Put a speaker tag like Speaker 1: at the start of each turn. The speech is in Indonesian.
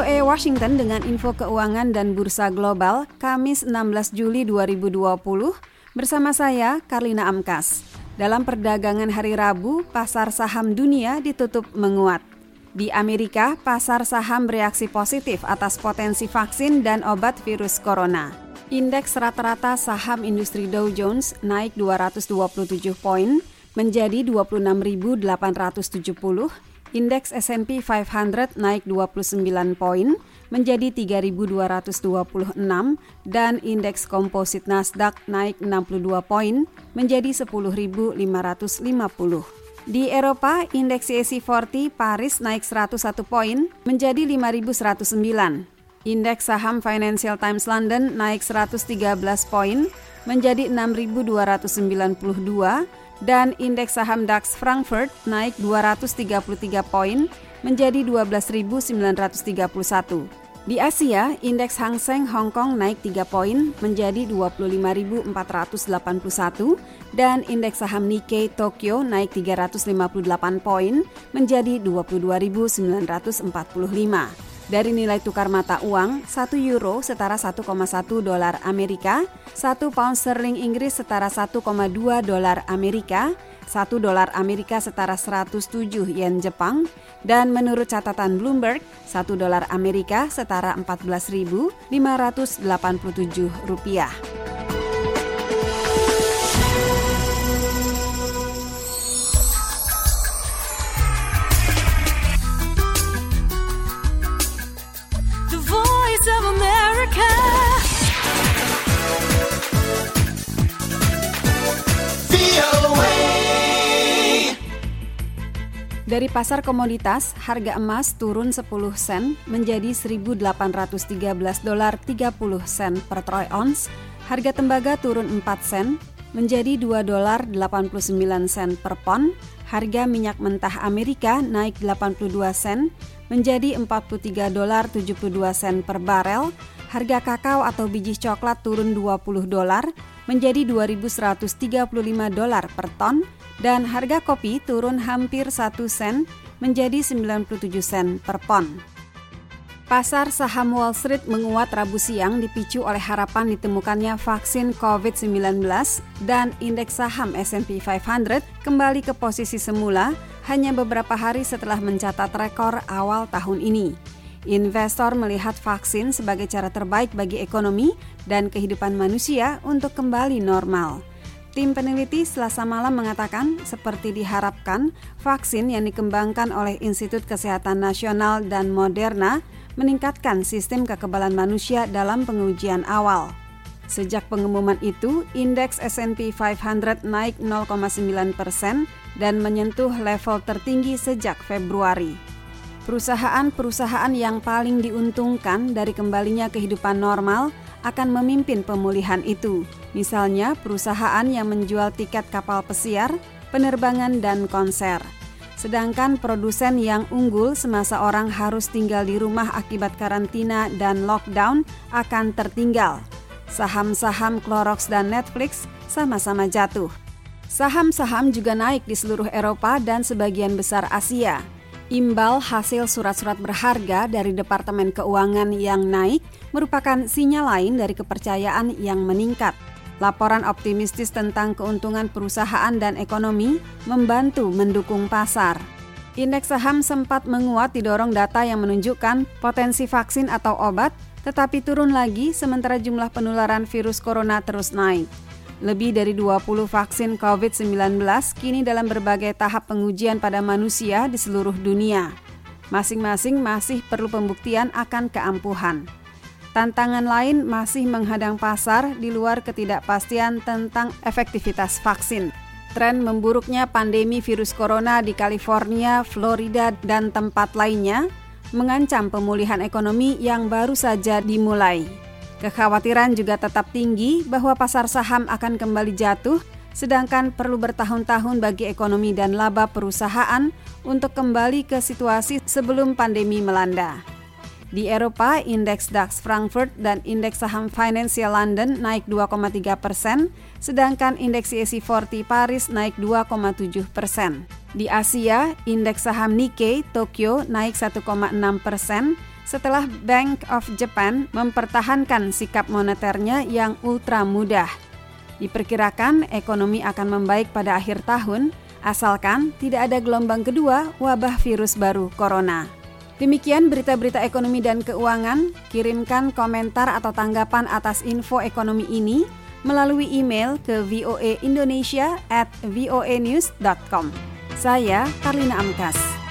Speaker 1: Washington dengan info keuangan dan bursa global Kamis 16 Juli 2020 bersama saya Karlina Amkas. Dalam perdagangan hari Rabu, pasar saham dunia ditutup menguat. Di Amerika, pasar saham bereaksi positif atas potensi vaksin dan obat virus corona. Indeks rata-rata saham industri Dow Jones naik 227 poin menjadi 26.870 Indeks S&P 500 naik 29 poin menjadi 3.226 dan indeks komposit Nasdaq naik 62 poin menjadi 10.550. Di Eropa, indeks CAC 40 Paris naik 101 poin menjadi 5.109. Indeks saham Financial Times London naik 113 poin menjadi 6.292 dan indeks saham DAX Frankfurt naik 233 poin menjadi 12.931. Di Asia, indeks Hang Seng Hong Kong naik 3 poin menjadi 25.481 dan indeks saham Nikkei Tokyo naik 358 poin menjadi 22.945. Dari nilai tukar mata uang, 1 euro setara 1,1 dolar Amerika, 1 pound sterling Inggris setara 1,2 dolar Amerika, 1 dolar Amerika setara 107 yen Jepang, dan menurut catatan Bloomberg, 1 dolar Amerika setara 14.587 rupiah. Dari pasar komoditas, harga emas turun 10 sen menjadi 1.813 dolar 30 sen per troy ounce. Harga tembaga turun 4 sen menjadi 2 dolar 89 sen per pon. Harga minyak mentah Amerika naik 82 sen menjadi 43 dolar 72 sen per barel. Harga kakao atau biji coklat turun 20 dolar menjadi 2.135 dolar per ton dan harga kopi turun hampir 1 sen menjadi 97 sen per pon. Pasar saham Wall Street menguat Rabu siang dipicu oleh harapan ditemukannya vaksin COVID-19 dan indeks saham S&P 500 kembali ke posisi semula hanya beberapa hari setelah mencatat rekor awal tahun ini. Investor melihat vaksin sebagai cara terbaik bagi ekonomi dan kehidupan manusia untuk kembali normal. Tim peneliti selasa malam mengatakan, seperti diharapkan, vaksin yang dikembangkan oleh Institut Kesehatan Nasional dan Moderna meningkatkan sistem kekebalan manusia dalam pengujian awal. Sejak pengumuman itu, indeks S&P 500 naik 0,9 persen dan menyentuh level tertinggi sejak Februari. Perusahaan-perusahaan yang paling diuntungkan dari kembalinya kehidupan normal akan memimpin pemulihan itu. Misalnya perusahaan yang menjual tiket kapal pesiar, penerbangan, dan konser. Sedangkan produsen yang unggul semasa orang harus tinggal di rumah akibat karantina dan lockdown akan tertinggal. Saham-saham Clorox dan Netflix sama-sama jatuh. Saham-saham juga naik di seluruh Eropa dan sebagian besar Asia. Imbal hasil surat-surat berharga dari Departemen Keuangan yang naik merupakan sinyal lain dari kepercayaan yang meningkat. Laporan optimistis tentang keuntungan perusahaan dan ekonomi membantu mendukung pasar. Indeks saham sempat menguat didorong data yang menunjukkan potensi vaksin atau obat, tetapi turun lagi sementara jumlah penularan virus corona terus naik. Lebih dari 20 vaksin COVID-19 kini dalam berbagai tahap pengujian pada manusia di seluruh dunia. Masing-masing masih perlu pembuktian akan keampuhan. Tantangan lain masih menghadang pasar di luar ketidakpastian tentang efektivitas vaksin. Tren memburuknya pandemi virus corona di California, Florida, dan tempat lainnya mengancam pemulihan ekonomi yang baru saja dimulai. Kekhawatiran juga tetap tinggi bahwa pasar saham akan kembali jatuh, sedangkan perlu bertahun-tahun bagi ekonomi dan laba perusahaan untuk kembali ke situasi sebelum pandemi melanda. Di Eropa, indeks DAX Frankfurt dan indeks saham Financial London naik 2,3 persen, sedangkan indeks CAC 40 Paris naik 2,7 persen. Di Asia, indeks saham Nikkei Tokyo naik 1,6 persen, setelah Bank of Japan mempertahankan sikap moneternya yang ultra mudah. Diperkirakan ekonomi akan membaik pada akhir tahun, asalkan tidak ada gelombang kedua wabah virus baru corona. Demikian berita-berita ekonomi dan keuangan. Kirimkan komentar atau tanggapan atas info ekonomi ini melalui email ke voaindonesia at voanews.com. Saya Karlina Amkas.